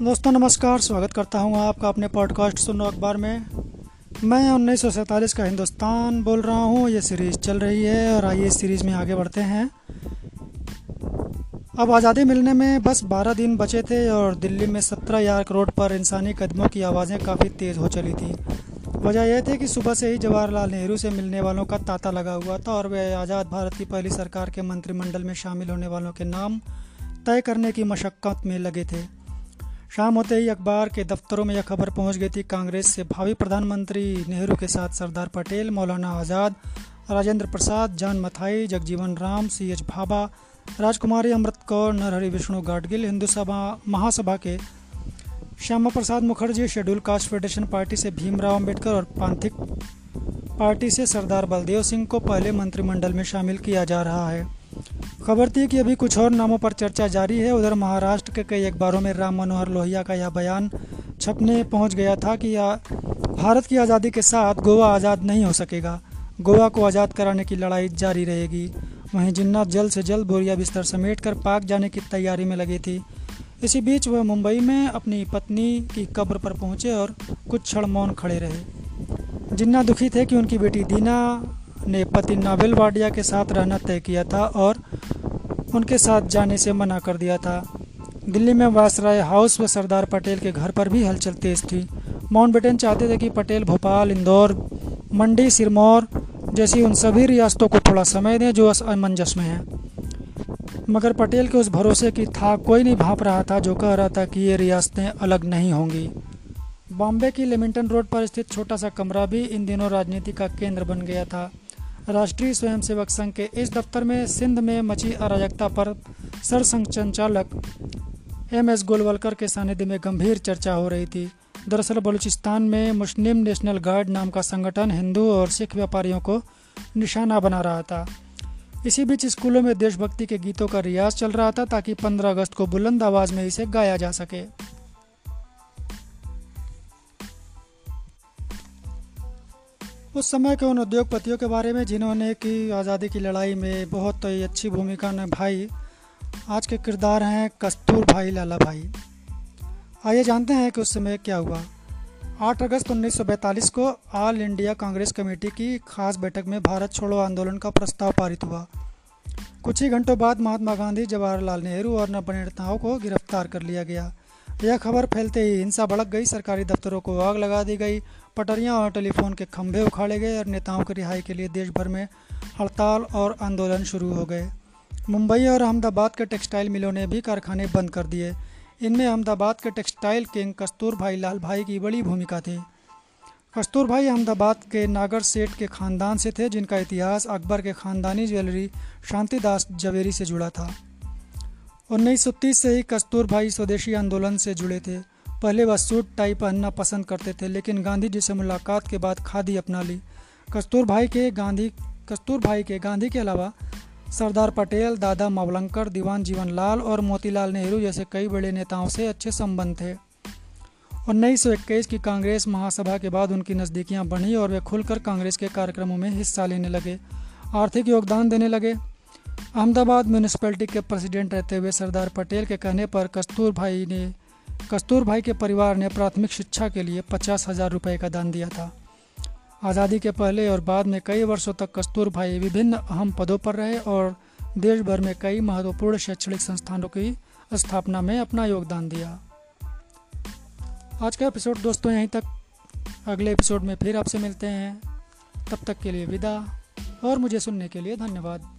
दोस्तों, नमस्कार। स्वागत करता हूँ आपका अपने पॉडकास्ट सुनो अखबार में। मैं उन्नीस सौ सैंतालीस का हिंदुस्तान बोल रहा हूँ। ये सीरीज़ चल रही है और आइए इस सीरीज़ में आगे बढ़ते हैं। अब आज़ादी मिलने में बस 12 दिन बचे थे और दिल्ली में 17 यार करोड़ पर इंसानी कदमों की आवाज़ें काफ़ी तेज़ हो चली थी। वजह यह थी कि सुबह से ही जवाहरलाल नेहरू से मिलने वालों का तांता लगा हुआ था और वे आज़ाद भारत की पहली सरकार के मंत्रिमंडल में शामिल होने वालों के नाम तय करने की मशक्क़त में लगे थे। शाम होते ही अखबार के दफ्तरों में यह खबर पहुँच गई थी कांग्रेस से। भावी प्रधानमंत्री नेहरू के साथ सरदार पटेल, मौलाना Azad, Rajendra Prasad, John Mathai, Jagjivan Ram, C H Bhabha, Rajkumari Amrit Kaur, Narhari Vishnu Gadgil, Hindu Sabha, Mahasabha के Shyama Prasad Mukherjee, scheduled caste federation party से भीमराव अंबेडकर और पांथिक पार्टी से सरदार बलदेव सिंह को पहले मंत्रिमंडल में शामिल किया जा रहा है। खबर थी कि अभी कुछ और नामों पर चर्चा जारी है। उधर महाराष्ट्र के कई अखबारों में राम मनोहर लोहिया का यह बयान छपने पहुँच गया था कि भारत की आज़ादी के साथ गोवा आज़ाद नहीं हो सकेगा। गोवा को आज़ाद कराने की लड़ाई जारी रहेगी। वहीं जिन्ना जल्द से जल्द बोरिया बिस्तर समेट कर पाक जाने की तैयारी में लगी थी। इसी बीच वह मुंबई में अपनी पत्नी की कब्र पर पहुँचे और कुछ क्षण मौन खड़े रहे। जिन्ना दुखी थे कि उनकी बेटी दीना ने पति नावेल वाडिया के साथ रहना तय किया था और उनके साथ जाने से मना कर दिया था। दिल्ली में वासराय हाउस व सरदार पटेल के घर पर भी हलचल तेज थी। माउंट बेटन चाहते थे कि पटेल भोपाल, इंदौर, मंडी, सिरमौर जैसी उन सभी रियासतों को थोड़ा समय दें जो असमंजस में हैं। मगर पटेल के उस भरोसे की था कोई नहीं भाप रहा था, जो कह रहा था कि ये रियासतें अलग नहीं होंगी। बॉम्बे की लेमिंटन रोड पर स्थित छोटा सा कमरा भी इन दिनों राजनीति का केंद्र बन गया था। राष्ट्रीय स्वयंसेवक संघ के इस दफ्तर में सिंध में मची अराजकता पर सरसंघ संचालक एम एस गोलवलकर के सानिध्य में गंभीर चर्चा हो रही थी। दरअसल बलूचिस्तान में मुस्लिम नेशनल गार्ड नाम का संगठन हिंदू और सिख व्यापारियों को निशाना बना रहा था। इसी बीच स्कूलों में देशभक्ति के गीतों का रियाज चल रहा था ताकि 15 अगस्त को बुलंद आवाज़ में इसे गाया जा सके। उस समय के उन उद्योगपतियों के बारे में जिन्होंने की आज़ादी की लड़ाई में बहुत ही अच्छी भूमिका निभाई, आज के किरदार हैं कस्तूर भाई लाला भाई। आइए जानते हैं कि उस समय क्या हुआ। 8 अगस्त 1942 को ऑल इंडिया कांग्रेस कमेटी की खास बैठक में भारत छोड़ो आंदोलन का प्रस्ताव पारित हुआ। कुछ ही घंटों बाद महात्मा गांधी, जवाहरलाल नेहरू और नब्बे नेताओं को गिरफ़्तार कर लिया गया। यह खबर फैलते ही हिंसा भड़क गई। सरकारी दफ्तरों को आग लगा दी गई। पटरियाँ और टेलीफोन के खंभे उखाड़े गए और नेताओं की रिहाई के लिए देश भर में हड़ताल और आंदोलन शुरू हो गए। मुंबई और अहमदाबाद के टेक्सटाइल मिलों ने भी कारखाने बंद कर दिए। इनमें अहमदाबाद के टेक्सटाइल किंग कस्तूर भाई लाल भाई की बड़ी भूमिका थी। कस्तूर भाई अहमदाबाद के नागर सेठ के ख़ानदान से थे, जिनका इतिहास अकबर के ख़ानदानी ज्वेलरी शांतिदास जवेरी से जुड़ा था। उन्नीस सौ तीस से ही कस्तूर भाई स्वदेशी आंदोलन से जुड़े थे। पहले वह सूट, टाई पहनना पसंद करते थे, लेकिन गांधी जी से मुलाकात के बाद खादी अपना ली। कस्तूर भाई के गांधी कस्तूर भाई के गांधी के अलावा सरदार पटेल, दादा मावलंकर, दीवान जीवन लाल और मोतीलाल नेहरू जैसे कई बड़े नेताओं से अच्छे संबंध थे। उन्नीस सौ इक्कीस की कांग्रेस महासभा के बाद उनकी नज़दीकियाँ बढ़ी और वे खुलकर कांग्रेस के कार्यक्रमों में हिस्सा लेने लगे, आर्थिक योगदान देने लगे। अहमदाबाद म्यूनिसपैलिटी के प्रेसिडेंट रहते हुए सरदार पटेल के कहने पर कस्तूर भाई ने, कस्तूर भाई के परिवार ने प्राथमिक शिक्षा के लिए पचास हज़ार रुपये का दान दिया था। आज़ादी के पहले और बाद में कई वर्षों तक कस्तूर भाई विभिन्न अहम पदों पर रहे और देश भर में कई महत्वपूर्ण शैक्षणिक संस्थानों की स्थापना में अपना योगदान दिया। आज का एपिसोड दोस्तों यहीं तक। अगले एपिसोड में फिर आपसे मिलते हैं। तब तक के लिए विदा और मुझे सुनने के लिए धन्यवाद।